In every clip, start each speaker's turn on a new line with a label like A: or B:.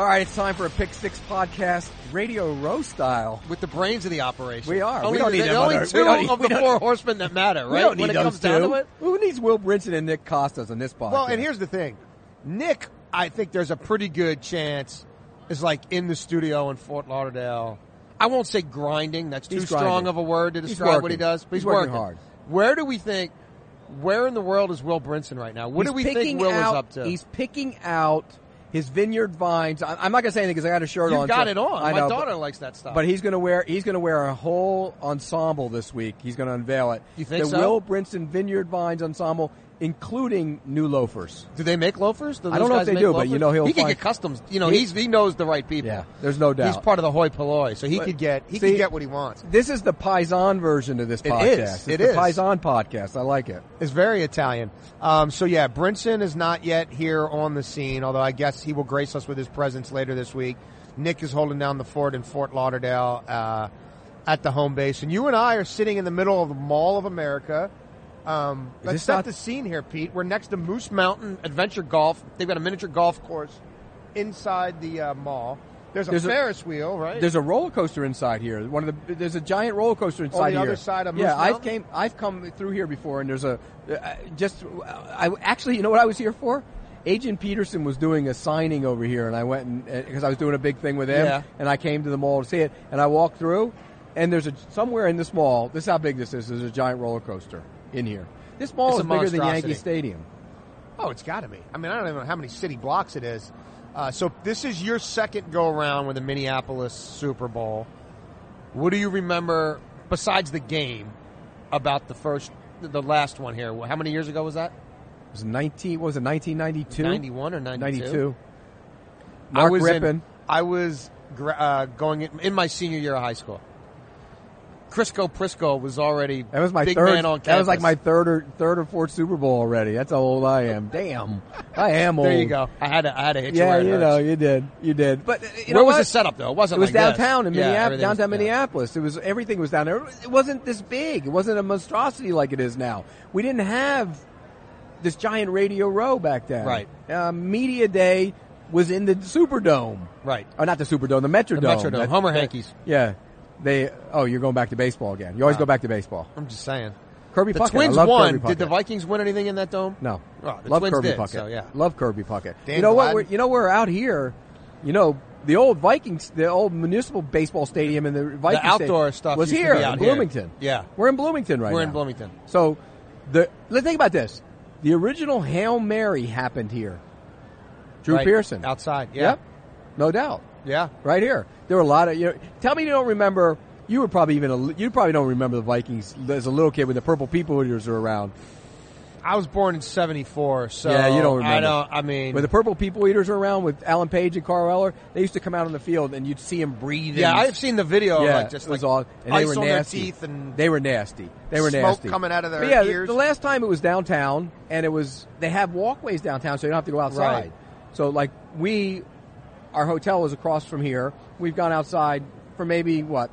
A: All right, it's time for a Pick Six podcast, Radio Row style.
B: with the brains of the operation.
A: We are. We
B: Only,
A: don't need
B: the, only
A: on
B: two
A: we don't need-
B: of the four horsemen that matter, right?
A: We don't need
B: when it comes
A: two.
B: down to it.
A: Who needs Will Brinson and Nick Kostos on this podcast?
B: Well, and here's the thing, Nick. I think there's a pretty good chance is like in the studio in Fort Lauderdale. I won't say grinding. That's too
A: He's
B: strong of a word to describe what he does. But
A: He's
B: he's,
A: working hard.
B: Where do we think? Where in the world is Will Brinson right now? What
A: He's
B: do we think Will
A: out,
B: is up to?
A: He's picking out his vineyard vines. I- I'm not going to say anything because I got a shirt
B: You've
A: on.
B: got
A: so-
B: it on.
A: I
B: My
A: know,
B: daughter
A: but,
B: likes that stuff.
A: But he's going to wear. He's going to wear a whole ensemble this week. He's going to unveil it.
B: You think
A: the
B: so?
A: Will Brinson Vineyard Vines ensemble, including new loafers.
B: do they make loafers? Do
A: I don't know if they do, but you know he'll
B: he can
A: find-
B: get customs. You know,
A: He-
B: he's he knows the right people.
A: Yeah, there's no doubt.
B: He's part of the hoi polloi, so he
A: But-
B: could get he
A: see,
B: could get what he wants.
A: This is the Paisan version of this
B: It
A: podcast.
B: is.
A: It's
B: It
A: the
B: is.
A: Paisan podcast. I like it.
B: It's very Italian. Um, so yeah, Brinson is not yet here on the scene, although I guess he will grace us with his presence later this week. Nick is holding down the fort in Fort Lauderdale uh, at the home base, and you and I are sitting in the middle of the Mall of America. Um, let's set
A: not-
B: the scene here, Pete. We're next to Moose Mountain Adventure Golf. They've got a miniature golf course inside the uh, mall. There's a
A: There's a-
B: Ferris wheel, right?
A: There's a roller coaster inside here. One of the there's a giant roller coaster inside
B: the
A: here.
B: other side of Moose
A: yeah. I've
B: Mountain?
A: came I've come through here before, and there's a uh, just I actually you know what I was here for. Adrian Peterson was doing a signing over here, and I went and because I was doing a big thing with him,
B: Yeah.
A: and I came to the mall to see it, and I walked through, and there's a somewhere in this mall. This is how big this is. There's a giant roller coaster in here. This mall
B: It's
A: is bigger than. Yankee Stadium.
B: Oh, it's got to be. I mean, I don't even know how many city blocks it is. Uh, so this is your second go around with the Minneapolis Super Bowl. What do you remember besides the game about the first, the last one here? How many years ago was that?
A: It was 19. What was it 1992?
B: 91 or 92?
A: 92.
B: I
A: Mark
B: was
A: Rypien.
B: In, I was uh, going in, in my senior year of high school. Crisco Prisco was already
A: That was my
B: big
A: third.
B: man on
A: that was like my third or third or fourth Super Bowl already. That's how old I am. Damn, I am old.
B: There you go. I had to, I had to hit you
A: Yeah, you know, you did, you did. But uh, you
B: Where was
A: what?
B: the setup though? It wasn't.
A: It was
B: like this.
A: downtown in
B: Yeah,
A: Minneapolis.
B: everything was-
A: Downtown
B: yeah.
A: Minneapolis. It was everything was down there. It wasn't this big. It wasn't a monstrosity like it is now. We didn't have this giant radio row back then.
B: Right.
A: Uh, Media Day was in the Superdome.
B: Right.
A: Or not the Superdome, the Metrodome.
B: The Metrodome.
A: That-
B: Homer Hankies.
A: Yeah. They. Oh, you're going back to baseball again. You always
B: Wow.
A: go back to baseball.
B: I'm just saying.
A: Kirby
B: The
A: Puckett.
B: Twins won.
A: Kirby
B: Did the Vikings win anything in that dome?
A: No.
B: Oh, the
A: Love
B: Twins
A: Kirby
B: did,
A: Puckett.
B: so, yeah.
A: Love Kirby Puckett.
B: Dan
A: you know what? We're, you know we're out here. You know the old Vikings, the old municipal baseball stadium and the Vikings
B: outdoor stuff
A: was here in
B: here.
A: Bloomington.
B: Yeah.
A: we're in Bloomington right now.
B: We're in Bloomington.
A: So the let's think about this. The original Hail Mary happened here. Drew
B: Right.
A: Pearson
B: outside. Yeah.
A: Yep, no doubt.
B: Yeah.
A: Right here. There were a lot of you know. Tell me you don't remember. You were probably even a, you probably don't remember the Vikings as a little kid when the purple people eaters were around.
B: I was born in '74, so
A: Yeah, you don't remember.
B: I don't. I mean,
A: When the purple people eaters were around with Alan Page and Carl Eller, they used to come out on the field and you'd see them breathing.
B: yeah, I've seen the video.
A: Yeah,
B: like just
A: it was
B: like
A: all, and they were nasty.
B: teeth and
A: they were nasty. They were
B: smoke
A: nasty.
B: coming out of their
A: But yeah,
B: ears.
A: The last time it was downtown, and it was they have walkways downtown, so you don't have to go outside.
B: Right.
A: So like we, our hotel was across from here. We've gone outside for maybe what,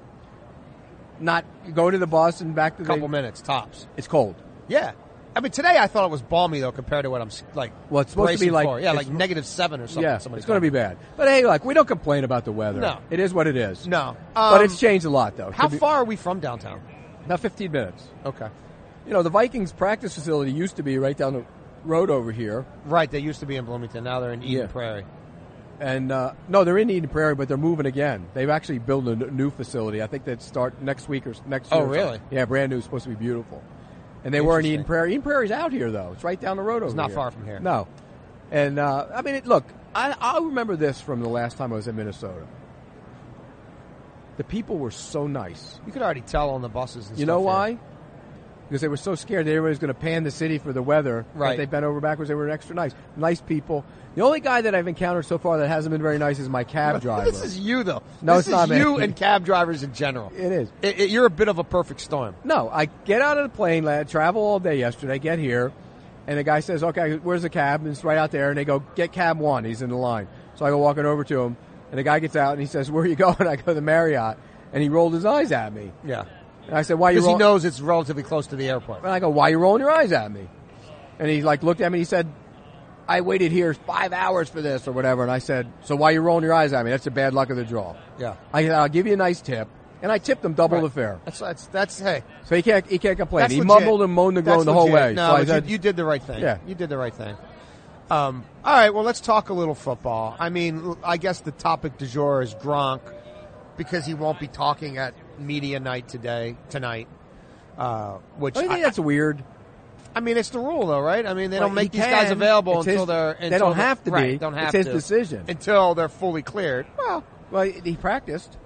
A: not go to the bus and back to
B: a couple
A: the.
B: minutes tops.
A: It's cold.
B: Yeah. I mean, today I thought it was balmy though compared to what I'm like.
A: Well, it's supposed to be like-
B: for. yeah, like negative seven or something.
A: yeah, it's going to be bad. But hey, like we don't complain about the weather.
B: No.
A: it is what it is.
B: No,
A: but
B: Um,
A: it's changed a lot though.
B: How
A: be-
B: far are we from downtown?
A: About 15 minutes.
B: Okay.
A: You know, the Vikings practice facility used to be right down the road over here.
B: Right, they used to be in Bloomington. Now they're in Eden
A: Yeah.
B: Prairie.
A: And uh, no, they're in Eden Prairie, but they're moving again. They've actually built a n- new facility. I think that start next week or next
B: Oh,
A: year.
B: really?
A: Yeah, brand new. Supposed to be beautiful. And they were in Eden Prairie. Eden Prairie's out here though. It's right down the road over
B: not
A: here.
B: far from here.
A: No. And uh, I mean, it, look, I, I remember this from the last time I was in Minnesota. The people were so nice.
B: You could already tell on the buses. And
A: You
B: stuff
A: know
B: here.
A: Because they were so scared that everybody was going to pan the city for the weather.
B: Right.
A: They bent over backwards. They were extra nice. Nice people. The only guy that I've encountered so far that hasn't been very nice is my cab driver.
B: This is you though.
A: No,
B: this
A: it's not me.
B: you and cab drivers in general.
A: It is.
B: It- it- you're a bit of a perfect storm.
A: No, I get out of the plane, lad, travel all day yesterday, get here, and the guy says, okay, where's the cab? And it's right out there. And they go, get cab one. He's in the line. So I go walking over to him, and the guy gets out and he says, where are you going? I go, the Marriott. And he rolled his eyes at me.
B: Yeah.
A: And I said, why you
B: Because he
A: roll-"
B: knows it's relatively close to the airport.
A: And I go, why are you rolling your eyes at me? And he like looked at me and he said, I waited here five hours for this or whatever. And I said, so why are you rolling your eyes at me? That's the bad luck of the draw.
B: Yeah.
A: I said, I'll give you a nice tip. And I tipped him double the fare.
B: That's that's that's hey.
A: So he can't, he can't complain.
B: That's
A: he
B: legit.
A: mumbled and moaned and groaned the whole way.
B: No,
A: so said,
B: you, you did the right thing.
A: Yeah.
B: you did the right thing. Um, all right, well, let's talk a little football. I mean, I guess the topic du jour is Gronk because he won't be talking at media night today tonight. Uh, which
A: I think
B: I,
A: that's weird.
B: I mean, it's the rule, though, right? I mean, they
A: Well,
B: don't make
A: he
B: these guys available
A: It's
B: until
A: his-
B: they're.
A: they don't have to
B: right,
A: be.
B: Don't have
A: It's his
B: to.
A: decision.
B: until they're fully cleared. Well,
A: Well, he practiced.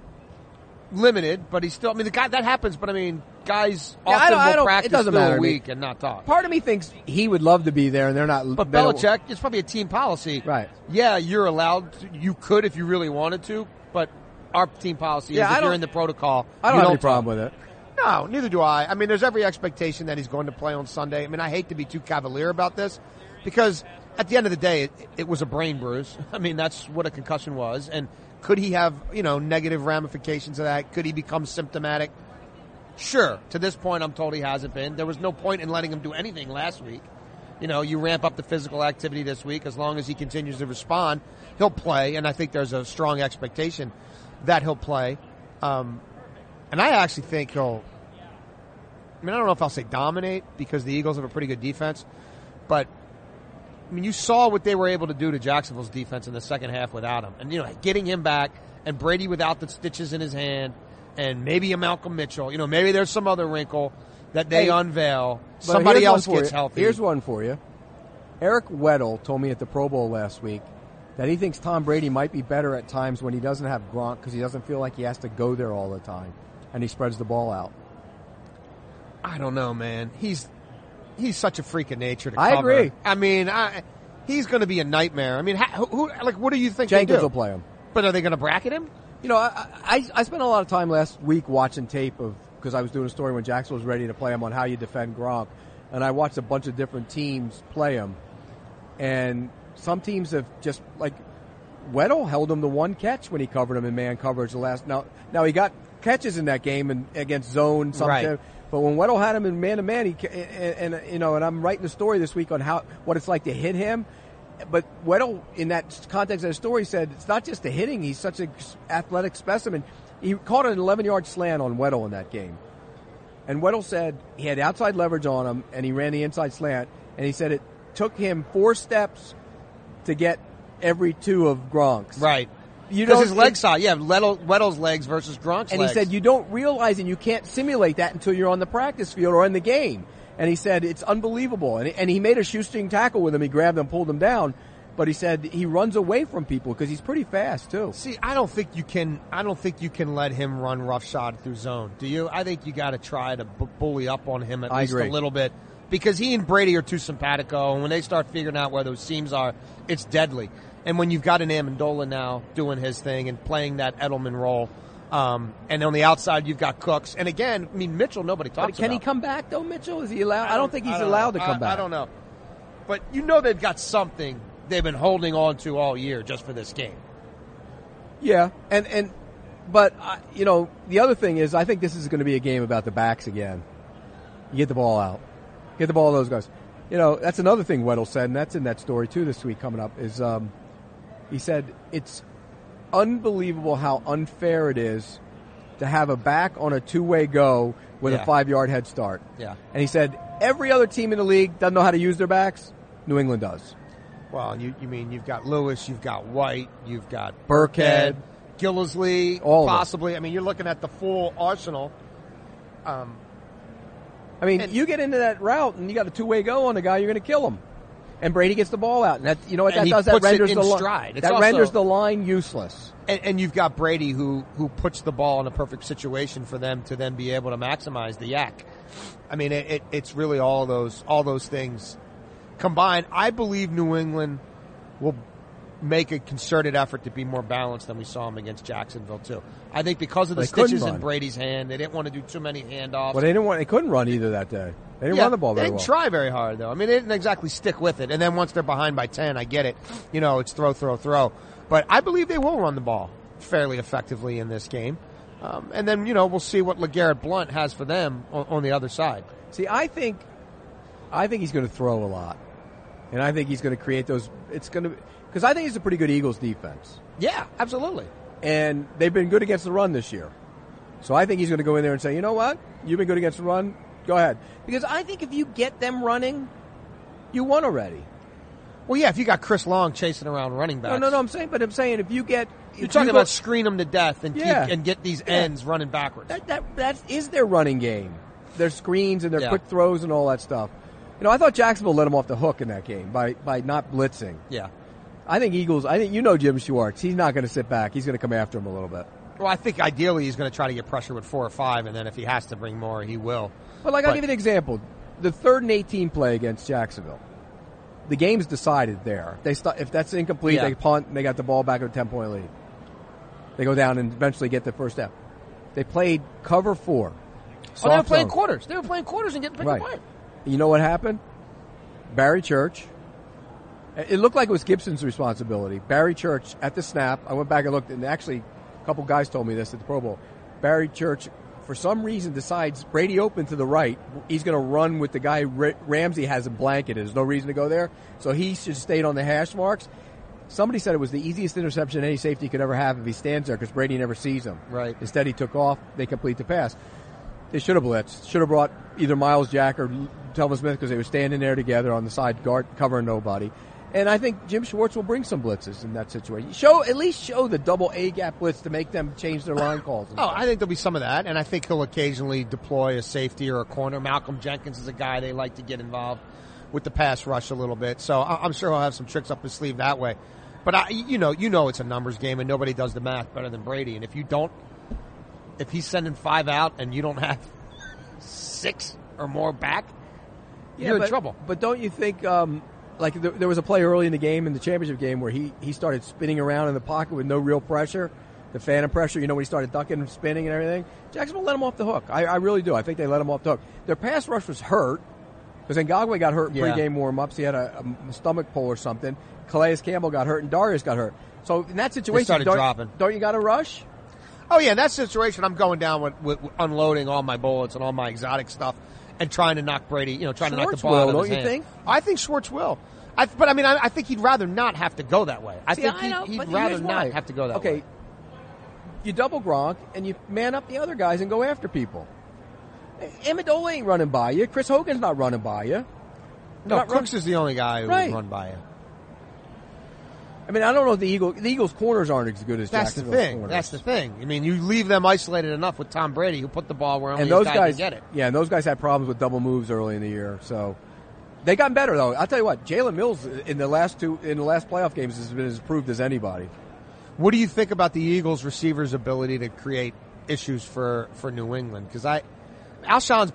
B: limited, but he's still. I mean, the guy that happens, but I mean, guys
A: Yeah, I
B: often
A: don't- I
B: will
A: don't- it
B: practice
A: doesn't matter
B: a week and not talk.
A: Part of me thinks he would love to be there, and they're not.
B: But
A: they
B: Belichick, it's probably a team policy.
A: Right.
B: Yeah, you're allowed. To, you could if you really wanted to, but our team policy
A: Yeah,
B: is if you're in the protocol.
A: I don't
B: you
A: have any problem with it.
B: No, neither do I. I mean, there's every expectation that he's going to play on Sunday. I mean, I hate to be too cavalier about this because at the end of the day, it, it was a brain bruise. I mean, that's what a concussion was. And could he have, you know, negative ramifications of that? Could he become symptomatic? Sure. To this point, I'm told he hasn't been. There was no point in letting him do anything last week. You know, you ramp up the physical activity this week. As long as he continues to respond, he'll play. And I think there's a strong expectation that he'll play. Um, and I actually think he'll. I mean, I don't know if I'll say dominate because the Eagles have a pretty good defense, but I mean, you saw what they were able to do to Jacksonville's defense in the second half without him, and you know, getting him back and Brady without the stitches in his hand, and maybe a Malcolm Mitchell. You know, maybe there's some other wrinkle that they
A: Hey,
B: unveil. Somebody else gets
A: you.
B: healthy.
A: Here's one for you. Eric Weddle told me at the Pro Bowl last week that he thinks Tom Brady might be better at times when he doesn't have Gronk because he doesn't feel like he has to go there all the time, and he spreads the ball out.
B: I don't know, man. He's he's such a freak of nature to cover.
A: I agree.
B: I mean, I, he's going to be a nightmare. I mean, how, who, like, what do you think
A: Jenkins will play him.
B: But are they going to bracket him?
A: You know, I, I, I spent a lot of time last week watching tape of because I was doing a story when Jackson was ready to play him on how you defend Gronk, and I watched a bunch of different teams play him, and some teams have just like Weddle held him to one catch when he covered him in man coverage the last. Now, now he got catches in that game and against zone, some
B: Right.
A: but when Weddle had him in man to man, he and, and you know, and I'm writing a story this week on how what it's like to hit him. But Weddle, in that context of the story, said it's not just the hitting; he's such an athletic specimen. He caught an 11 yard slant on Weddle in that game, and Weddle said he had outside leverage on him, and he ran the inside slant, and he said it took him four steps to get every two of Gronk's.
B: Right.
A: You
B: Because
A: don't-
B: his leg size, yeah, Weddle, Weddle's legs versus Gronk's
A: and
B: legs.
A: he said you don't realize and you can't simulate that until you're on the practice field or in the game. And he said it's unbelievable. And, and he made a shoestring tackle with him. He grabbed him, pulled him down. But he said he runs away from people because he's pretty fast too.
B: See, I don't think you can. I don't think you can let him run roughshod through zone. Do you? I think you got to try to bu- bully up on him at
A: I
B: least
A: agree.
B: a little bit because he and Brady are too simpatico, and when they start figuring out where those seams are, it's deadly. And when you've got an Amendola now doing his thing and playing that Edelman role, um, and on the outside you've got Cooks, and again, I mean Mitchell, nobody talks.
A: But can he come back though, Mitchell? Is he allowed? I don't, think he's
B: don't
A: allowed
B: know.
A: to come
B: I-
A: back.
B: I don't know, but you know they've got something they've been holding on to all year just for this game.
A: Yeah, and and but uh, you know the other thing is I think this is going to be a game about the backs again. You get the ball out, get the ball to those guys. You know that's another thing Weddle said, and that's in that story too this week coming up. Is um, he said it's unbelievable how unfair it is to have a back on a two way go with
B: Yeah.
A: a five yard head start.
B: Yeah.
A: and he said every other team in the league doesn't know how to use their backs. New England does.
B: Well, you, you mean you've got Lewis, you've got White, you've got
A: Burkhead.
B: Gillislee,
A: All
B: possibly. I mean, you're looking at the full arsenal. Um,
A: I mean,
B: And-
A: you get into that route and you got a two way go on the guy, you're going to kill him. and Brady gets the ball out, and that you know what that does? That renders the
B: stride. It's
A: that
B: also-
A: renders the line useless.
B: And, and you've got Brady who who puts the ball in a perfect situation for them to then be able to maximize the YAC. I mean, it, it, it's really all those all those things combined. I believe New England will make a concerted effort to be more balanced than we saw them against Jacksonville too. I think because of the
A: They
B: stitches in. Brady's hand, they didn't want to do too many handoffs.
A: Well, they didn't want. They couldn't run either that day. They didn't
B: Yeah,
A: run the ball
B: They didn't
A: well.
B: try very hard though. I mean, they didn't exactly stick with it. And then once they're behind by ten, I get it. You know, it's throw, throw, throw. But I believe they will run the ball fairly effectively in this game. Um, and then you know we'll see what LeGarrette Blount has for them on, on the other side.
A: See, I think, I think he's going to throw a lot, and I think he's going to create those. It's going to because I think it's a pretty good Eagles defense,
B: Yeah, absolutely.
A: and they've been good against the run this year. So I think he's going to go in there and say, you know what, you've been good against the run. Go ahead, because I think if you get them running, you won already.
B: Well, yeah, if you got Chris Long chasing around running backs,
A: No, no, no. I'm saying, but I'm saying if you get,
B: You're talking
A: you go-
B: about screen them to death and
A: Yeah.
B: keep and get these
A: Yeah.
B: ends running backwards.
A: That that that is their running game. Their screens and their
B: Yeah.
A: quick throws and all that stuff. You know, I thought Jacksonville let them off the hook in that game by by not blitzing.
B: yeah.
A: I think Eagles. I think you know Jim Schwartz. He's not going to sit back. He's going to come after him a little bit.
B: Well, I think ideally he's going to try to get pressure with four or five, and then if he has to bring more, he will.
A: But like, I'll give you an example. The third and eighteen play against Jacksonville. The game's decided there. They st- if that's incomplete,
B: Yeah.
A: they punt. And they got the ball back with a ten point lead. They go down and eventually get the first down. They played cover four.
B: Oh, they were playing
A: zone.
B: quarters. They were playing quarters and getting picked
A: Right.
B: apart.
A: You know what happened? Barry Church. It looked like it was Gipson's responsibility. Barry Church at the snap. I went back and looked, and actually, a couple guys told me this at the Pro Bowl. Barry Church, for some reason, decides Brady open to the right. He's going to run with the guy Ramsey has a blanket. There's no reason to go there, so he should stayed on the hash marks. Somebody said it was the easiest interception any safety could ever have if he stands there because Brady never sees him.
B: Right.
A: Instead, he took off. They complete the pass. They should have blitzed. Should have brought either Myles Jack or Telvin Smith because they were standing there together on the side guard covering nobody. And I think Jim Schwartz will bring some blitzes in that situation. Show at least show the double A gap blitz to make them change their line calls.
B: Oh,
A: stuff.
B: I think there'll be some of that, and I think he'll occasionally deploy a safety or a corner. Malcolm Jenkins is a guy they like to get involved with the pass rush a little bit, so I'm sure he'll have some tricks up his sleeve that way. But I, you know, you know, it's a numbers game, and nobody does the math better than Brady. And if you don't, if he's sending five out and you don't have six or more back, you're
A: but,
B: in trouble.
A: But don't you think, um, like there, there was a play early in the game, in the championship game, where he, he started spinning around in the pocket with no real pressure, the phantom pressure. You know when he started ducking and spinning and everything. Jacksonville let him off the hook. I, I really do. I think they let him off the hook. Their pass rush was hurt because Ngakoue got hurt in
B: Yeah.
A: pregame warm-ups. He had a, a stomach pull or something. Calais Campbell got hurt and Darius got hurt. So in that situation,
B: started
A: don't,
B: dropping.
A: don't you got to rush?
B: Oh yeah, in that situation, I'm going down with, with, with unloading all my bullets and all my exotic stuff, and trying to knock Brady. You know, trying
A: Schwartz
B: to knock the ball
A: will,
B: out of
A: don't
B: his
A: you
B: hand.
A: think?
B: I think Schwartz will. I, but I mean, I, I think he'd rather not have to go that way. I
A: See,
B: think
A: I
B: he'd,
A: know,
B: he'd rather not have to go that
A: okay,
B: way.
A: Okay, you double Gronk and you man up the other guys and go after people. Amendola ain't running by you. Chris Hogan's not running by you.
B: No,
A: not
B: Cooks is the only guy who
A: Right.
B: would run by him.
A: I mean, I don't know if the Eagle the Eagles' corners aren't as good as
B: That's the thing.
A: corners.
B: That's the thing. I mean, you leave them isolated enough with Tom Brady, who put the ball where only
A: and those
B: guy
A: guys
B: can get it.
A: Yeah, and those guys had problems with double moves early in the year. So they got better though. I'll tell you what, Jalen Mills in the last two in the last playoff games has been as proved as anybody.
B: What do you think about the Eagles' receivers' ability to create issues for, for New England? Because I, Alshon's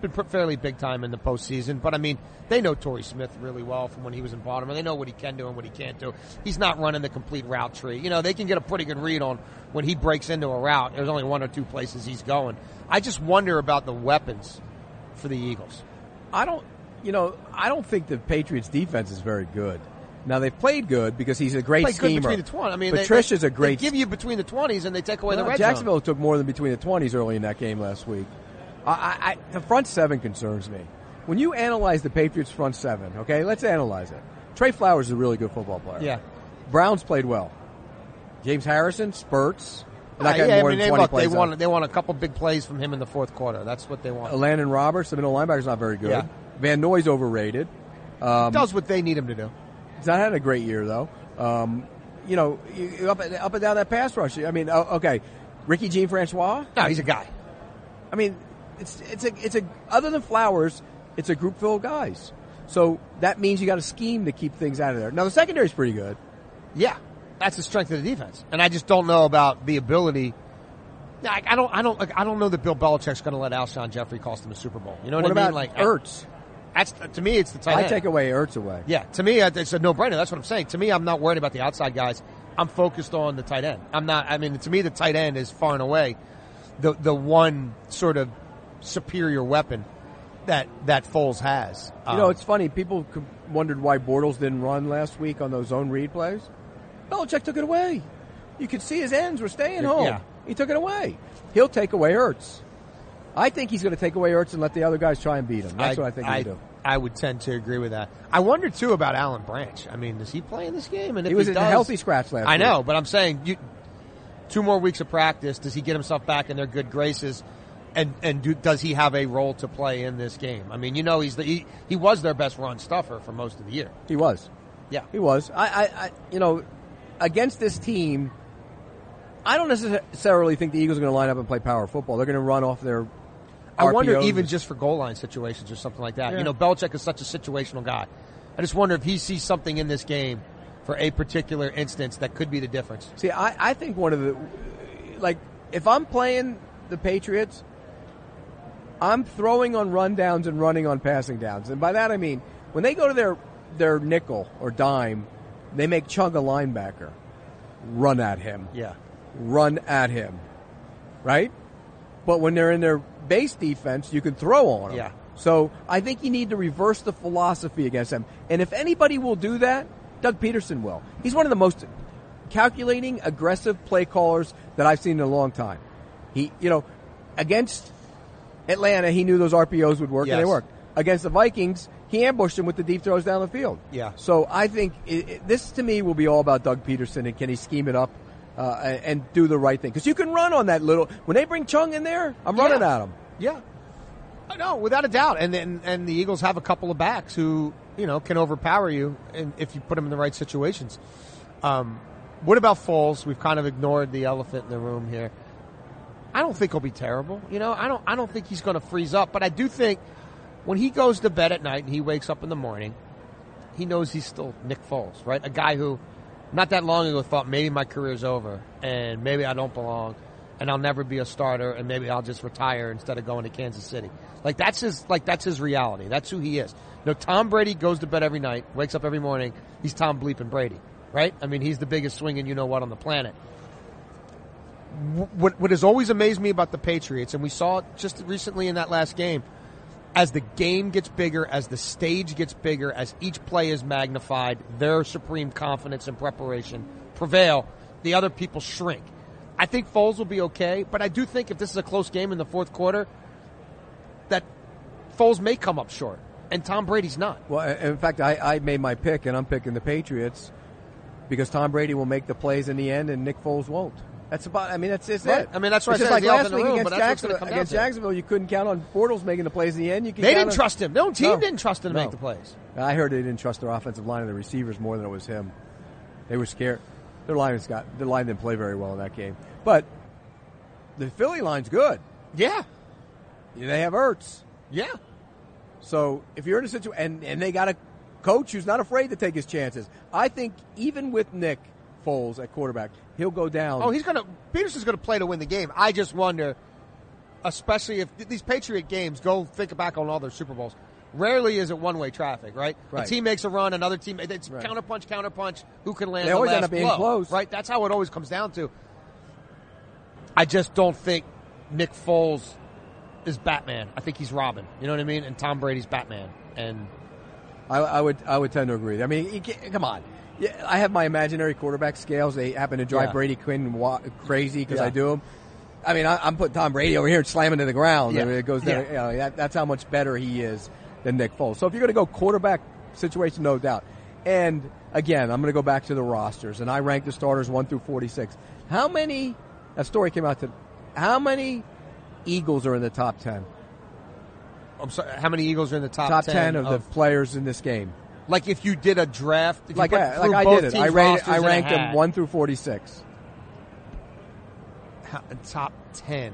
B: been fairly big time in the postseason, but I mean, they know Torrey Smith really well from when he was in Baltimore. They know what he can do and what he can't do. He's not running the complete route tree. You know, they can get a pretty good read on when he breaks into a route. There's only one or two places he's going. I just wonder about the weapons for the Eagles.
A: I don't, you know, I don't think the Patriots' defense is very good. Now they've played good because he's a great
B: Play good
A: schemer.
B: between the 20. I mean, they-
A: Patricia's
B: they,
A: a great.
B: They give you between the 20s and they take away the red
A: Jacksonville
B: zone.
A: took more than between the twenties early in that game last week. I, I, I, the front seven concerns me. When you analyze the Patriots' front seven, okay, let's analyze it. Trey Flowers is a really good football player.
B: Yeah.
A: Browns played well. James Harrison spurts.
B: Uh,
A: getting
B: yeah, I
A: more
B: mean,
A: than
B: they,
A: 20
B: look, they
A: plays
B: want they want a couple big plays from him in the fourth quarter. That's what they want.
A: Landon Roberts, the middle linebacker's not very good.
B: Yeah.
A: Van Noy's overrated. Um,
B: does what they need him to do.
A: He's not had a great year though. Um, you know, you- up and, up and down that pass rush. I mean, okay, Ricky Jean Francois.
B: No, he's a guy.
A: I mean, it's it's a it's a other than Flowers, it's a group full of guys. So that means you got a scheme to keep things out of there. Now the secondary's pretty good.
B: Yeah, that's the strength of the defense, and I just don't know about the ability. I, I don't, I don't, like, I don't know that Bill Belichick's going to let Alshon Jeffery cost him a Super Bowl. You know what,
A: What
B: I mean? Like
A: Ertz?
B: That's to me, it's the tight
A: I
B: end.
A: take away Ertz away.
B: Yeah, to me, it's a no-brainer. That's what I'm saying. To me, I'm not worried about the outside guys. I'm focused on the tight end. I'm not. I mean, to me, the tight end is far and away the the one sort of superior weapon that that Foles has.
A: You know,
B: Um,
A: it's funny. People wondered why Bortles didn't run last week on those zone read plays. Belichick took it away. You could see his ends were staying home.
B: Yeah.
A: He took it away. He'll take away Ertz. I think he's going to take away Ertz and let the other guys try and beat him. That's what I think
B: I,
A: he'll do.
B: I would tend to agree with that. I wonder too about Alan Branch. I mean, is he playing this game? And if
A: He was in a healthy scratch last
B: I
A: week.
B: know, but I'm saying you. Two more weeks of practice. Does he get himself back in their good graces? And and do, does he have a role to play in this game? I mean, you know, he's the he, he was their best run stuffer for most of the year.
A: He was.
B: Yeah,
A: He was. I, I, I you know, against this team, I don't necessarily think the Eagles are going to line up and play power football. They're going to run off their.
B: I wonder
A: RPOs.
B: even just for goal line situations or something like that.
A: Yeah.
B: You know, Belichick is such a situational guy. I just wonder if he sees something in this game for a particular instance that could be the difference.
A: See, I, I think one of the, like, if I'm playing the Patriots, I'm throwing on rundowns and running on passing downs. And by that I mean, when they go to their, their nickel or dime, they make Chung a linebacker. Run at him.
B: Yeah.
A: Run at him. Right? But when they're in their base defense, you can throw on them.
B: Yeah.
A: So I think you need to reverse the philosophy against them. And if anybody will do that, Doug Pederson will. He's one of the most calculating, aggressive play callers that I've seen in a long time. He, you know, against Atlanta, he knew those RPOs would work, and they
B: Yes.
A: worked. Against the Vikings, he ambushed them with the deep throws down the field.
B: Yeah.
A: So I think it, it, this, to me, will be all about Doug Pederson and can he scheme it up uh, and, and do the right thing? Because you can run on that little. When they bring Chung in there, I'm running at him.
B: Yeah. No, without a doubt. And, and and the Eagles have a couple of backs who, you know, can overpower you and if you put them in the right situations. Um, what about Foles? We've kind of ignored the elephant in the room here. I don't think he'll be terrible. You know, I don't I don't think he's going to freeze up, but I do think when he goes to bed at night and he wakes up in the morning, he knows he's still Nick Foles, right? A guy who not that long ago thought maybe my career's over and maybe I don't belong and I'll never be a starter and maybe I'll just retire instead of going to Kansas City. Like that's his like that's his reality. That's who he is. You know, Tom Brady goes to bed every night, wakes up every morning, he's Tom Bleep and Brady, right? I mean, he's the biggest swinging you know what on the planet. Wh- What what has always amazed me about the Patriots, and we saw it just recently in that last game, as the game gets bigger, as the stage gets bigger, as each play is magnified, their supreme confidence and preparation prevail. The other people shrink. I think Foles will be okay, but I do think if this is a close game in the fourth quarter, that Foles may come up short, and Tom Brady's not.
A: Well, in fact, I, I made my pick, and I'm picking the Patriots because Tom Brady will make the plays in the end, and Nick Foles won't. That's about. I mean, that's just
B: Right.
A: it.
B: I mean, that's what
A: it's
B: I
A: just like
B: the
A: last week
B: room,
A: against Jacksonville. Against. Jacksonville, you couldn't count on Bortles making the plays in the end. You
B: They didn't
A: on-
B: trust him. No team
A: No.
B: didn't trust him to
A: No.
B: make the plays.
A: I heard they didn't trust their offensive line and the receivers more than it was him. They were scared. Their line got their line didn't play very well in that game, but the Philly line's good.
B: Yeah,
A: They have Ertz.
B: yeah.
A: So if you're in a situation, and, and they got a coach who's not afraid to take his chances, I think even with Nick Foles at quarterback, he'll go down.
B: Oh, he's gonna Pederson's gonna play to win the game. I just wonder, especially if these Patriot games go think back on all their Super Bowls. Rarely is it one way traffic, right?
A: Right.
B: A team makes a run, another team it's
A: Right.
B: counterpunch, counterpunch. Who can land?
A: They
B: the
A: always end up being
B: blow,
A: close.
B: right? That's how it always comes down to. I just don't think Nick Foles is Batman. I think he's Robin. You know what I mean? And Tom Brady's Batman. And
A: I, I would I would tend to agree. I mean, can't- come on. Yeah, I have my imaginary quarterback scales. They happen to drive
B: Yeah.
A: Brady Quinn wa- crazy because
B: Yeah.
A: I do them. I mean, I, I'm putting Tom Brady over here and slamming to the ground. I
B: Yeah.
A: mean, it goes down. You know, that, that's how much better he is than Nick Foles. So if you're going to go quarterback situation, no doubt. And again, I'm going to go back to the rosters, and I rank the starters one through 46. How many? A story came out to. How many Eagles are in the top ten?
B: I'm sorry, how many Eagles are in the top,
A: Top ten, of,
B: of
A: the players in this game.
B: Like if you did a draft, if you
A: Like
B: put
A: I, like I did it. I rated. I ranked them one through 46.
B: ha- top ten.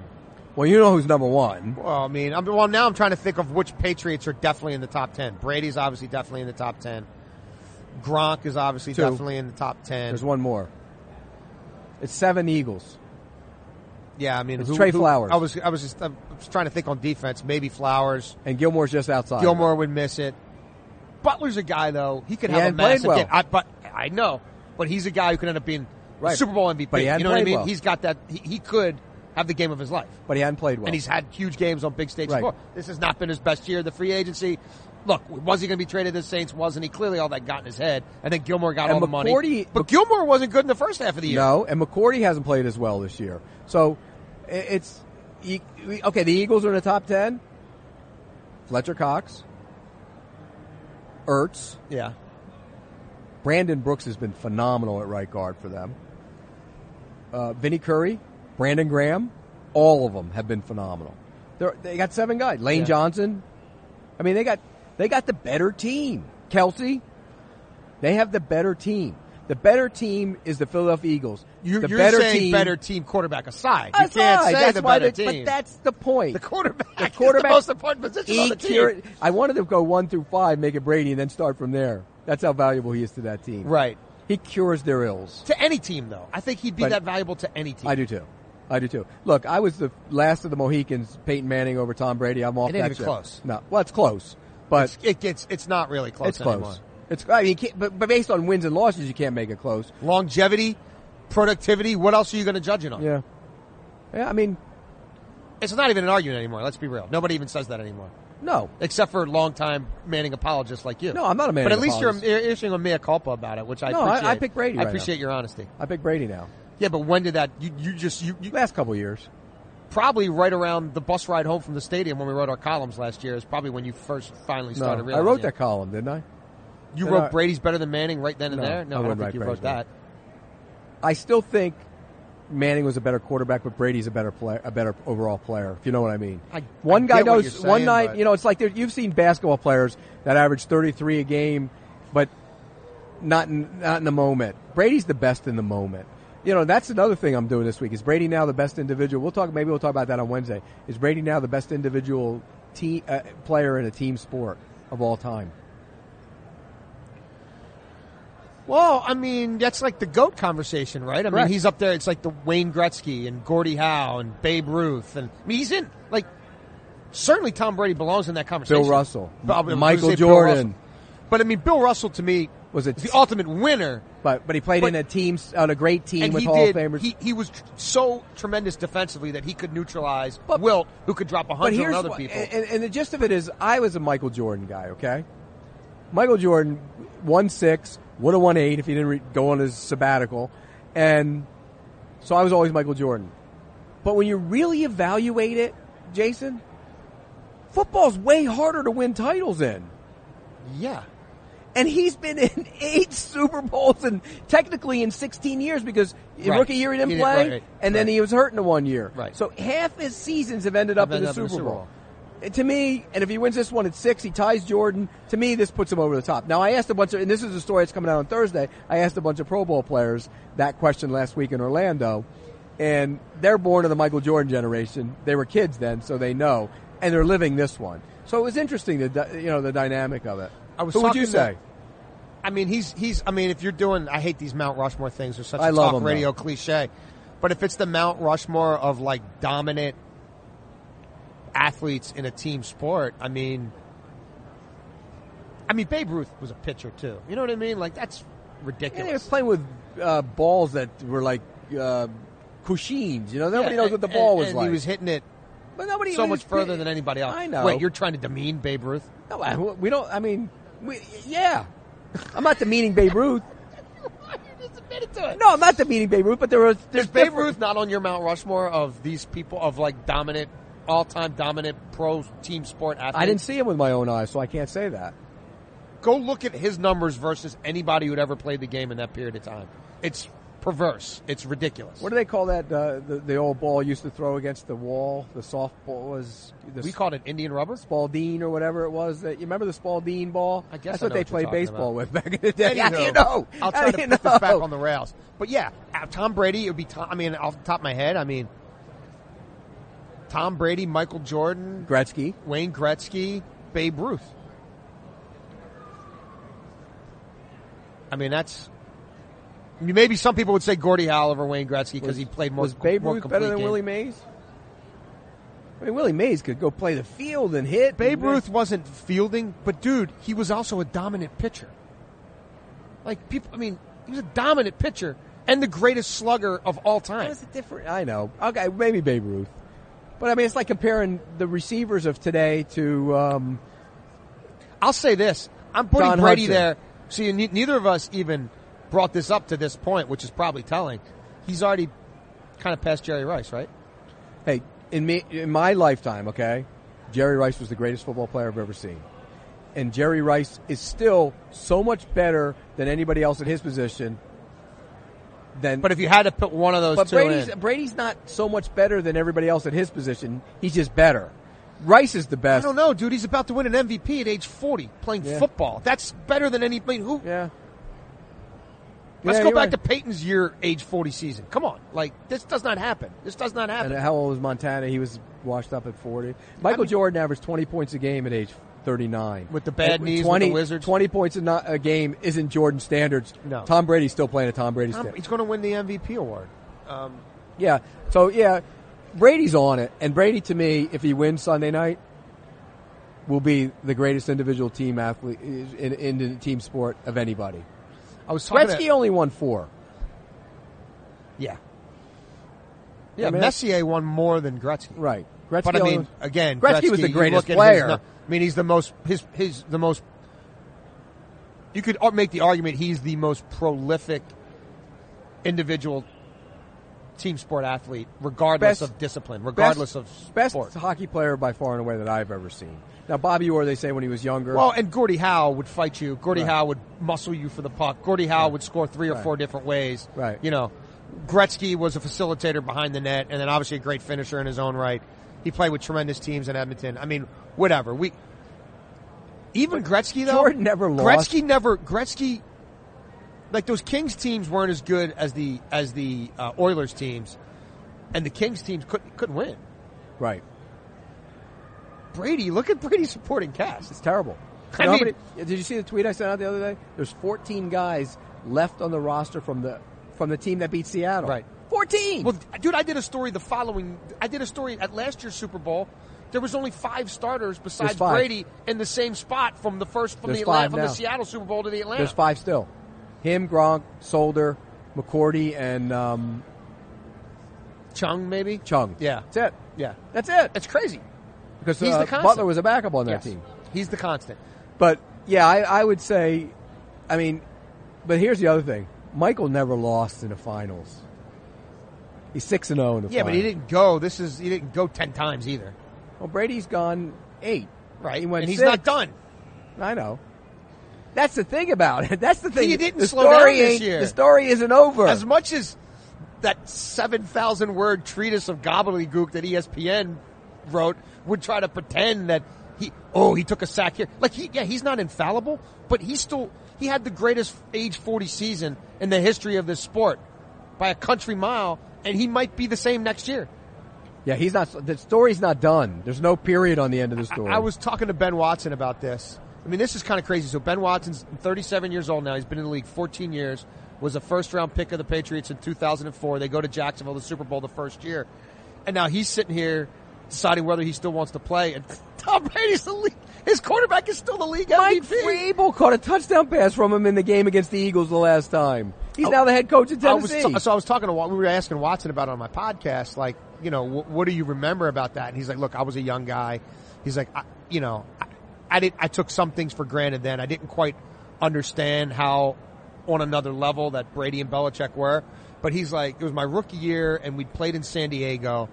A: Well, you know who's number one.
B: Well, I mean, I'm, well now I'm trying to think of which Patriots are definitely in the top ten. Brady's obviously definitely in the top ten. Gronk is obviously
A: Two.
B: definitely in the top ten.
A: There's one more. It's seven Eagles.
B: Yeah, I mean,
A: It's
B: who-
A: Trey
B: who-
A: Flowers.
B: I was I was just I was trying to think on defense. Maybe Flowers.
A: And Gilmore's just outside.
B: Gilmore would miss it. Butler's a guy though. He could
A: He
B: have a massive
A: well.
B: game. I, but I know, but he's a guy who could end up being
A: Right.
B: Super Bowl MVP.
A: But
B: you know what I mean?
A: well.
B: He's got that. He, he could have the game of his life,
A: But he hadn't played well.
B: and he's had huge games on big stages
A: Right.
B: before. This has not been his best year. The free agency. Look, was he going to be traded to the Saints? Wasn't he? Clearly, all that got in his head, and then Gilmore got
A: And
B: all the money.
A: McCourty-
B: But Gilmore wasn't good in the first half of the year.
A: No, and McCourty hasn't played as well this year. So it's okay. The Eagles are in the top ten. Fletcher Cox, Ertz,
B: Yeah.
A: Brandon Brooks has been phenomenal at right guard for them. Uh, Vinny Curry, Brandon Graham, all of them have been phenomenal. They're, they got seven guys. Lane
B: Yeah.
A: Johnson. I mean, they got they got the better team. Kelce, they have the better team. The better team is the Philadelphia Eagles.
B: You're,
A: the
B: you're
A: better
B: saying
A: team,
B: better team quarterback aside. You
A: Aside,
B: can't say
A: that's
B: the better
A: they-
B: team.
A: But that's the point.
B: the quarterback.
A: The
B: is
A: quarterback-
B: the most important position on the team.
A: I wanted to go one through five, make it Brady, and then start from there. That's how valuable he is to that team.
B: Right.
A: He cures their ills.
B: To any team, though. I think he'd be
A: But-
B: that valuable to any team.
A: I do too. I do too. Look, I was the last of the Mohicans, Peyton Manning over Tom Brady. I'm off
B: It ain't
A: that
B: even close.
A: No, well, it's close, but
B: It's, it gets. It's not really close
A: it's close. It's I mean, but, but based on wins and losses, you can't make it close.
B: Longevity, productivity. What else are you going to judge it on?
A: Yeah, yeah. I mean,
B: It's not even an argument anymore. Let's be real. Nobody even says that anymore,
A: no,
B: except for longtime Manning apologists like you.
A: No, I'm not a Manning
B: But at least you're,
A: apologist.
B: you're issuing a mea culpa about it, which I
A: No, I-
B: appreciate.
A: I pick Brady
B: I
A: right now.
B: appreciate your honesty.
A: I pick Brady now.
B: Yeah, but when did that? You, you just you, you
A: Last couple years,
B: probably right around the bus ride home from the stadium when we wrote our columns last year is probably when you first finally started.
A: no,
B: I
A: wrote that column, didn't I?
B: You
A: and
B: wrote
A: I-
B: Brady's better than Manning right then and
A: No,
B: there. No,
A: I
B: I, don't think you
A: Brady's
B: wrote that.
A: I still think Manning was a better quarterback, but Brady's a better player, a better overall player. If you know what I mean.
B: I-
A: one guy knows.
B: you're
A: one night, you know, it's like there, you've seen basketball players that average 33 a game, but not in, not in the moment. Brady's the best in the moment. You know, that's another thing I'm doing this week. Is Brady now the best individual? We'll talk. Maybe we'll talk about that on Wednesday. Is Brady now the best individual team uh, player in a team sport of all time?
B: Well, I mean, that's like the GOAT conversation, right? I mean, he's up there. It's like the Wayne Gretzky and Gordie Howe and Babe Ruth. And I mean, he's in, like, certainly Tom Brady belongs in that conversation.
A: Bill Russell,
B: But I was gonna
A: Michael Jordan.
B: But I mean, Bill Russell to me
A: Was it
B: the ultimate winner.
A: But but he played
B: But-
A: in a team on a great team with
B: he
A: Hall
B: did.
A: of Famers.
B: He, he was tr- so tremendous defensively that he could neutralize
A: But-
B: Wilt, who could drop a hundred on other
A: what-
B: people.
A: And, and the gist of it is, I was a Michael Jordan guy. Okay, Michael Jordan won six, would have won eight if he didn't re- go on his sabbatical, and so I was always Michael Jordan. But when you really evaluate it, Jason, football's way harder to win titles in.
B: yeah.
A: And he's been in eight Super Bowls and technically in 16 years because
B: Right.
A: rookie year he didn't
B: He
A: play,
B: right, right,
A: and then he was hurt in the one year.
B: Right.
A: So half his seasons have ended up, in, the
B: up in the
A: Super Bowl.
B: Bowl.
A: To me, and if he wins this one at six, he ties Jordan. To me, this puts him over the top. Now, I asked a bunch of, and this is a story that's coming out on Thursday. I asked a bunch of Pro Bowl players that question last week in Orlando, and they're born of the Michael Jordan generation. They were kids then, so they know, and they're living this one. So it was interesting, the you know the dynamic of it.
B: I was
A: Who would you say?
B: I mean, he's he's. I mean, if you're doing, I hate these Mount Rushmore things. They're such a
A: I love
B: talk radio
A: though.
B: cliche. But if it's the Mount Rushmore of like dominant athletes in a team sport, I mean, I mean, Babe Ruth was a pitcher too. You know what I mean? Like that's
A: Yeah,
B: ridiculous.
A: they were playing with uh, balls that were like uh, Cushings. You know, nobody
B: Yeah,
A: knows what the
B: and-
A: ball was
B: and
A: like.
B: He was hitting it
A: but nobody
B: so much further than anybody else.
A: I know.
B: Wait, you're trying to demean Babe Ruth?
A: No, I- we don't. I mean, we, yeah. I'm not demeaning Babe Ruth.
B: you just admitted to it.
A: No, I'm not demeaning Babe Ruth. But there was there's
B: Is Babe
A: different-
B: Ruth not on your Mount Rushmore of these people of like dominant, all-time dominant pro team sport athletes?
A: I didn't see him with my own eyes, so I can't say that.
B: Go look at his numbers versus anybody who'd ever played the game in that period of time. It's perverse. It's ridiculous.
A: What do they call that? Uh, the the old ball used to throw against the wall. The softball was the
B: we called it Indian rubber.
A: Spalding or whatever it was. That you remember the Spalding ball?
B: I guess
A: that's
B: I
A: what they
B: what
A: played baseball
B: about.
A: with back in the day. How do you know?
B: I'll try to
A: you
B: put this back on the rails. But yeah, uh, Tom Brady. It would be. Tom, I mean, off the top of my head, I mean, Tom Brady, Michael Jordan,
A: Gretzky.
B: Wayne Gretzky, Babe Ruth. I mean, that's. Maybe some people would say Gordie Howe over Wayne Gretzky because he played more.
A: Was Babe Ruth better than
B: game.
A: Willie Mays? I mean, Willie Mays could go play the field and hit.
B: Babe Ruth wasn't fielding, but dude, he was also a dominant pitcher. Like people, I mean, he was a dominant pitcher and the greatest slugger of all time.
A: That's a different. I know. Okay, maybe Babe Ruth, but I mean, it's like comparing the receivers of today to. Um,
B: I'll say this: I'm putting
A: Don
B: Brady
A: Hutson.
B: there. See, ne- neither of us even brought this up to this point, which is probably telling. He's already kind of past Jerry Rice, right?
A: hey, in me, in my lifetime, okay, Jerry Rice was the greatest football player I've ever seen, and Jerry Rice is still so much better than anybody else at his position. Than,
B: But if you had to put one of those
A: but
B: two
A: Brady's
B: in,
A: Brady's not so much better than everybody else at his position. He's just better. Rice is the best.
B: I don't know, dude. He's about to win an MVP at age 40 playing
A: Yeah.
B: football. That's better than any. I mean, who?
A: Yeah.
B: Let's
A: Yeah,
B: go back
A: right.
B: to Peyton's year, age 40 season. Come on, like this does not happen. This does not happen.
A: And how old was Montana? He was washed up at 40. Michael
B: mean-
A: Jordan averaged 20 points a game at age 39.
B: With the bad
A: And
B: knees with
A: 20,
B: the Wizards?
A: 20 points a, game isn't Jordan standards.
B: No.
A: Tom Brady's still playing at Tom Brady
B: Tom- he's going to win the MVP award. Um,
A: Yeah. So, yeah, Brady's on it. And Brady, to me, if he wins Sunday night, will be the greatest individual team athlete in, in the team sport of anybody.
B: I was.
A: Gretzky only won four.
B: yeah, yeah.
A: I mean,
B: Messier won more than Gretzky.
A: Right. Gretzky
B: But I mean, again,
A: Gretzky was the greatest
B: at his
A: player.
B: I mean, he's the most his his the most. You could make the argument he's the most prolific individual team sport athlete, regardless
A: Best-
B: of discipline, regardless
A: best,
B: of
A: best
B: sport.
A: hockey player by far and away that I've ever seen. Now, Bobby Orr, they say when he was younger.
B: Well, and Gordie Howe would fight you. Gordie
A: Right.
B: Howe would muscle you for the puck. Gordie Howe
A: Right.
B: would score three or
A: Right.
B: four different ways.
A: Right.
B: You know, Gretzky was a facilitator behind the net, and then obviously a great finisher in his own right. He played with tremendous teams in Edmonton. I mean, whatever. We even Gretzky though.
A: Jordan never lost.
B: Gretzky never. Gretzky. Like those Kings teams weren't as good as the as the uh, Oilers teams, and the Kings teams couldn't couldn't win.
A: right.
B: Brady, look at Brady's supporting cast.
A: It's terrible.
B: I
A: You know how
B: mean-
A: many- did you see the tweet I sent out the other day? There's 14 guys left on the roster from the from the team that beat Seattle.
B: Right.
A: 14.
B: Well, dude, I did a story the following. I did a story at last year's Super Bowl. There was only five starters besides
A: five.
B: Brady in the same spot from the first from
A: There's
B: the Atlanta, from the. Seattle Super Bowl to the Atlanta.
A: There's five still. Him, Gronk, Solder, McCourty, and um,
B: Chung, maybe.
A: Chung.
B: Yeah,
A: That's it.
B: yeah.
A: That's it.
B: It's crazy.
A: Because
B: he's
A: uh,
B: the constant.
A: Butler was a backup on that
B: Yes.
A: team.
B: He's the constant.
A: But yeah, I, I would say, I mean, but here's the other thing: Michael never lost in the finals. He's six and zero in the
B: Yeah, but he didn't go. This is he didn't go ten times either.
A: Well, Brady's gone eight.
B: Right,
A: He went
B: and he's
A: six.
B: not done.
A: I know. That's the thing about it. That's the thing.
B: He didn't
A: the
B: slow
A: story
B: down this year.
A: The story isn't over.
B: As much as that seven thousand word treatise of gobbledygook that ESPN wrote would try to pretend that he oh he took a sack here like he yeah he's not infallible but he still he had the greatest age 40 season in the history of this sport by a country mile and he might be the same next year
A: yeah, he's not. The story's not done. There's no period on the end of the story.
B: I was talking to Ben Watson about this. I mean, this is kind of crazy. So Ben Watson's 37 years old now. He's been in the league 14 years. Was a first round pick of the Patriots in 2004. They go to Jacksonville, the Super Bowl the first year, and now he's sitting here deciding whether he still wants to play. And Tom Brady's the league. His quarterback is still the league
A: Mike
B: MVP.
A: Vrabel caught a touchdown pass from him in the game against the Eagles the last time. He's oh, now the head coach of
B: I was
A: Tennessee.
B: t- so I was talking to we were asking Watson about it on my podcast, like you know wh- what do you remember about that? And he's like, look, I was a young guy. He's like, I, you know, I, I did I took some things for granted then. I didn't quite understand how on another level that Brady and Belichick were. But he's like, it was my rookie year, and we played in San Diego.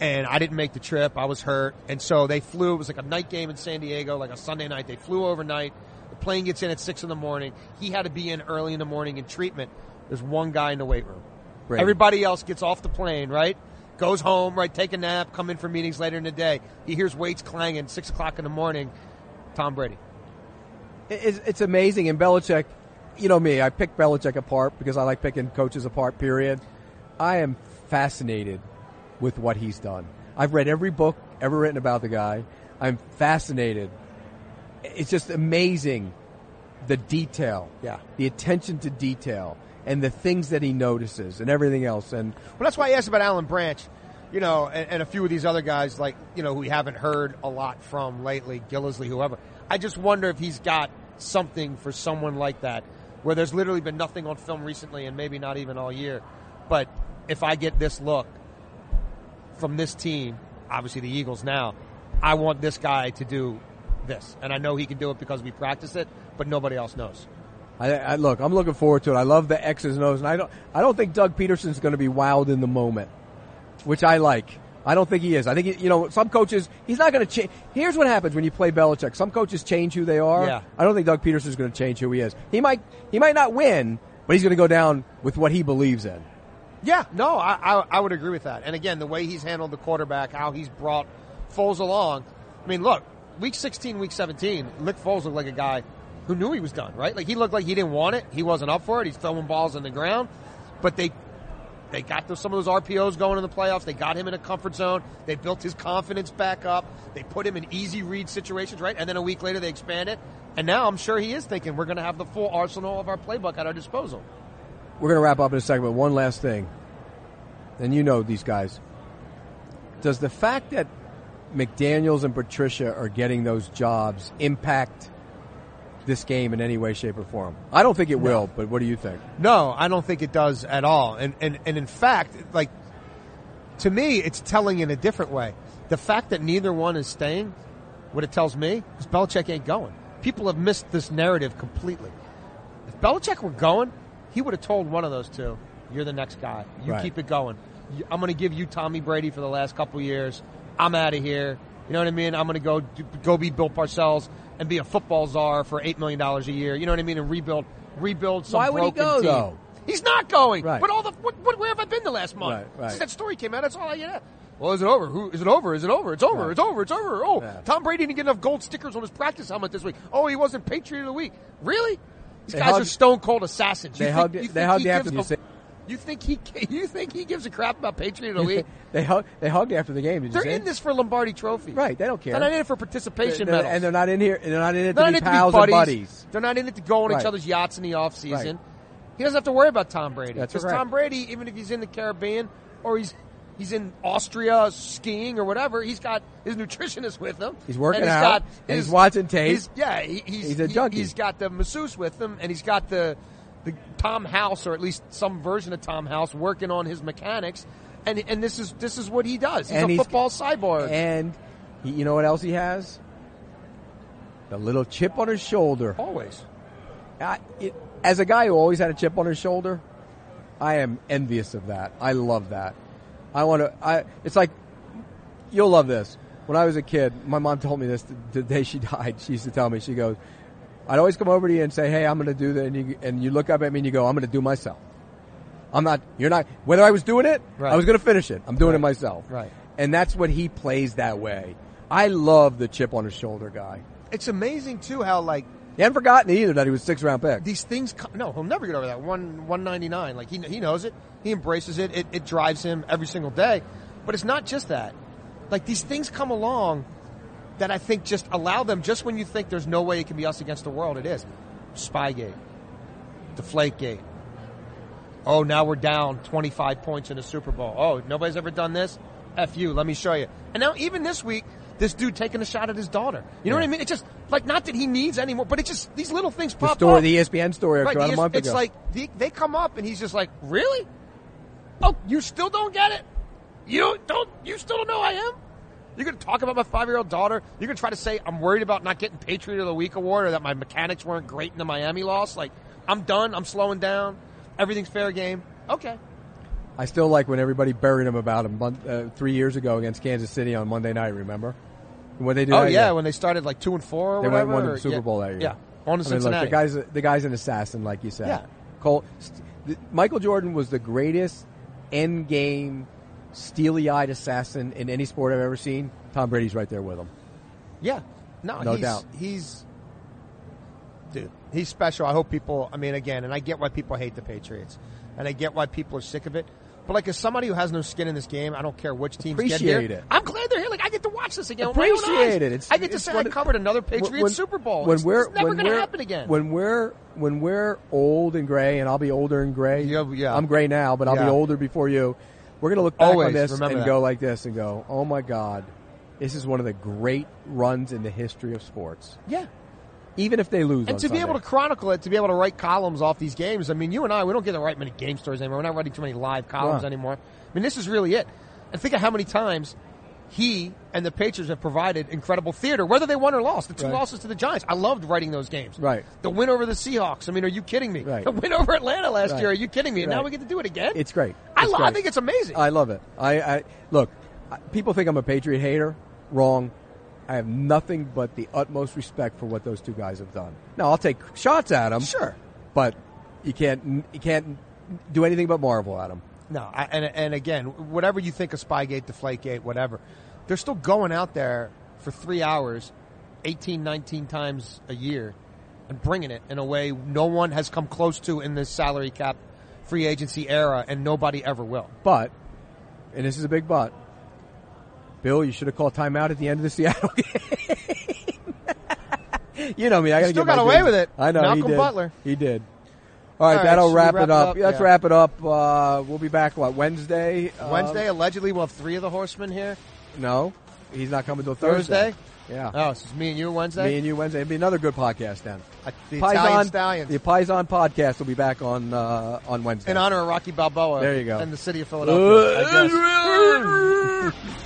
B: And I didn't make the trip. I was hurt. And so they flew. It was like a night game in San Diego, like a Sunday night. They flew overnight. The plane gets in at six in the morning. He had to be in early in the morning in treatment. There's one guy in the weight room.
A: Brady.
B: Everybody else gets off the plane, right? Goes home, right? Take a nap, come in for meetings later in the day. He hears weights clanging, six o'clock in the morning. Tom Brady.
A: It's, it's amazing. And Belichick, you know me, I pick Belichick apart because I like picking coaches apart, period. I am fascinated with what he's done. I've read every book ever written about the guy. I'm fascinated. It's just amazing the detail.
B: Yeah.
A: The attention to detail and the things that he notices and everything else. And
B: Well, that's why I asked about Alan Branch, you know, and, and a few of these other guys, like, you know, who we haven't heard a lot from lately, Gillislee, whoever. I just wonder if he's got something for someone like that, where there's literally been nothing on film recently and maybe not even all year. But if I get this look from this team, obviously the Eagles now, I want this guy to do this. And I know he can do it because we practice it, but nobody else knows.
A: I, I look, I'm looking forward to it. I love the X's and O's, and I don't, I don't think Doug Pederson's going to be wild in the moment, which I like. I don't think he is. I think he, you know some coaches. He's not going to change. Here's what happens when you play Belichick. Some coaches change who they are.
B: Yeah.
A: I don't think Doug Pederson's going to change who he is. He might, he might not win, but he's going to go down with what he believes in.
B: Yeah, no, I, I, I would agree with that. And again, the way he's handled the quarterback, how he's brought Foles along. I mean, look, week 16, week 17, Nick Foles looked like a guy who knew he was done, right? Like he looked like he didn't want it. He wasn't up for it. He's throwing balls in the ground. But they they got those, some of those RPOs going in the playoffs. They got him in a comfort zone. They built his confidence back up. They put him in easy read situations, right? And then a week later they expand it. And now I'm sure he is thinking we're going to have the full arsenal of our playbook at our disposal.
A: We're going to wrap up in a second, but one last thing. And you know these guys. Does the fact that McDaniels and Patricia are getting those jobs impact this game in any way, shape, or form? I don't think it will, but what do you think?
B: No, I don't think it does at all. And, and, and in fact, like, to me, it's telling in a different way. The fact that neither one is staying, what it tells me is Belichick ain't going. People have missed this narrative completely. If Belichick were going, he would have told one of those two, you're the next guy. You
A: Right.
B: keep it going. I'm going to give you Tommy Brady for the last couple years. I'm out of here. You know what I mean? I'm going to go go be Bill Parcells and be a football czar for eight million dollars a year. You know what I mean? And rebuild rebuild some
A: Why would he go,
B: team.
A: though?
B: He's not going.
A: Right.
B: But all the what, what, where have I been the last month?
A: Right, right.
B: Since that story came out, that's all I get. Well, is it over? Who is it over? Is it over? It's over.
A: Right.
B: It's over. It's over. Oh,
A: Yeah.
B: Tom Brady didn't get enough gold stickers on his practice helmet this week. Oh, he wasn't Patriot of the Week. Really? These
A: They
B: guys are stone cold assassins.
A: They
B: you
A: hugged-
B: think, you
A: they hugged after the
B: a- You think he you think he gives a crap about Patriot Week?
A: they hug, they hugged after the game.
B: They're in this for Lombardi Trophy.
A: Right, they don't care.
B: They're not in it for participation
A: They're-
B: medals.
A: and they're not in here. They're not in it
B: They're
A: to
B: not
A: be
B: in it to be
A: pals
B: buddies.
A: and buddies.
B: They're not in it to go on
A: Right.
B: each other's yachts in the off season.
A: Right.
B: He doesn't have to worry about Tom Brady.
A: That's
B: Because. Tom Brady, even if he's in the Caribbean or he's he's in Austria skiing or whatever, he's got his nutritionist with him.
A: He's working
B: and he's
A: out,
B: got his-
A: he's watching tape.
B: he's- yeah, he, he's
A: He's a
B: he-
A: junkie.
B: he's got the masseuse with him, and he's got the the Tom House or at least some version of Tom House working on his mechanics. And and this is this is what he does. He's
A: And
B: a football cyborg.
A: And he, you know what else he has? The little chip on his shoulder.
B: Always.
A: I, it, as a guy who always had a chip on his shoulder, I am envious of that. I love that. I want to. I. It's like you'll love this. When I was a kid, my mom told me this the, the day she died. She used to tell me, she goes, "I'd always come over to you and say, hey, I'm going to do that,' and you, and you look up at me and you go, I'm going to do myself. I'm not. You're not. Whether I was doing it,
B: Right.
A: I was going to finish it. I'm doing it myself.
B: Right.
A: And that's what he plays that way. I love the chip on his shoulder guy.
B: It's amazing too how like
A: He hadn't forgotten either that he was six round pick.
B: these things. No, he'll never get over that one one ninety nine. Like he he knows it. He embraces it. it. It drives him every single day. But it's not just that. Like these things come along that I think just allow them. Just when you think there's no way it can be us against the world, it is. Spygate, Deflategate. Oh, now we're down 25 points in the Super Bowl. Oh, nobody's ever done this. F you. Let me show you. And now even this week, this dude taking a shot at his daughter. You know what I mean? It's just like not that he needs anymore, but it's just these little things
A: The
B: pop
A: story,
B: up.
A: the ESPN story
B: Right,
A: about
B: the
A: a month
B: it's
A: ago.
B: like they, they come up and he's just like, really? Oh, you still don't get it? You don't, you still don't know who I am? You're going to talk about my five year old daughter. You're going to try to say I'm worried about not getting Patriot of the Week award or that my mechanics weren't great in the Miami loss. Like I'm done. I'm slowing down. Everything's fair game. Okay.
A: I still like when everybody buried him about him month, uh, three years ago against Kansas City on Monday night. Remember when they did?
B: Oh yeah, when they started like two and four or
A: they
B: whatever.
A: went won the Super
B: yeah,
A: Bowl that year.
B: Yeah, on to
A: I mean, look,
B: Cincinnati.
A: the guy's the guy's an assassin, like you said.
B: Yeah.
A: Cole, st- the, Michael Jordan was the greatest end game, steely eyed assassin in any sport I've ever seen. Tom Brady's right there with him.
B: Yeah, no,
A: No
B: he's,
A: doubt.
B: He's, dude, he's special. I hope people. I mean, again, and I get why people hate the Patriots, and I get why people are sick of it. But like as somebody who has no skin in this game, I don't care which teams get here.
A: Appreciate it.
B: I'm glad they're here. Like I get to again. with my own eyes.
A: Appreciate it. It's-
B: I get to say I covered another Patriots Super Bowl.
A: When
B: It's-
A: we're
B: it's never
A: when
B: going to
A: we're-
B: happen again.
A: When we're when we're old and gray, and I'll be older and gray.
B: Yeah, yeah.
A: I'm gray now, but I'll
B: Yeah.
A: be older before you. We're gonna look back
B: Always,
A: on this
B: remember
A: and
B: that.
A: go like this and go, "Oh my God, this is one of the great runs in the history of sports."
B: yeah.
A: Even if they lose,
B: And
A: on
B: to be able to chronicle it, to be able to write columns off these games, I mean, you and I, we don't get to write many game stories anymore. We're not writing too many live columns
A: Wow.
B: anymore. I mean, this is really it. And think of how many times he and the Patriots have provided incredible theater, whether they won or lost. The two
A: Right.
B: losses to the Giants, I loved writing those games.
A: Right.
B: The win over the Seahawks. I mean, are you kidding me?
A: Right.
B: The win over Atlanta last
A: Right.
B: year. Are you kidding me? And now we get to do it again.
A: it's great.
B: I,
A: It's
B: lo- I
A: great.
B: think it's amazing.
A: I love it. I, I look. People think I'm a Patriot hater. Wrong. I have nothing but the utmost respect for what those two guys have done. Now I'll take shots at them,
B: Sure.
A: but you can't you can't do anything but marvel at them.
B: No, I, and and again, whatever you think of Spygate, Deflategate, whatever, they're still going out there for three hours, 18, 19 times a year, and bringing it in a way no one has come close to in this salary cap free agency era, and nobody ever will.
A: But, and this is a big but. Bill, you should have called timeout at the end of the Seattle game. you know me. I gotta
B: Still
A: get
B: got away
A: dues.
B: with it.
A: I know. he
B: Malcolm
A: did.
B: Butler.
A: He did. All right,
B: All right,
A: that'll wrap,
B: wrap
A: it up.
B: up?
A: Let's
B: Yeah.
A: wrap it up. Uh, we'll be back what Wednesday. Um,
B: Wednesday, allegedly, we'll have three of the horsemen here.
A: no, he's not coming till Thursday.
B: Thursday?
A: Yeah.
B: Oh, it's just me and you Wednesday.
A: Me and you Wednesday. It'll be another good podcast then.
B: Uh, the Italian Stallions.
A: the Paisan podcast will be back on uh, on Wednesday.
B: in honor of Rocky Balboa.
A: There you go.
B: And the city of Philadelphia. I guess.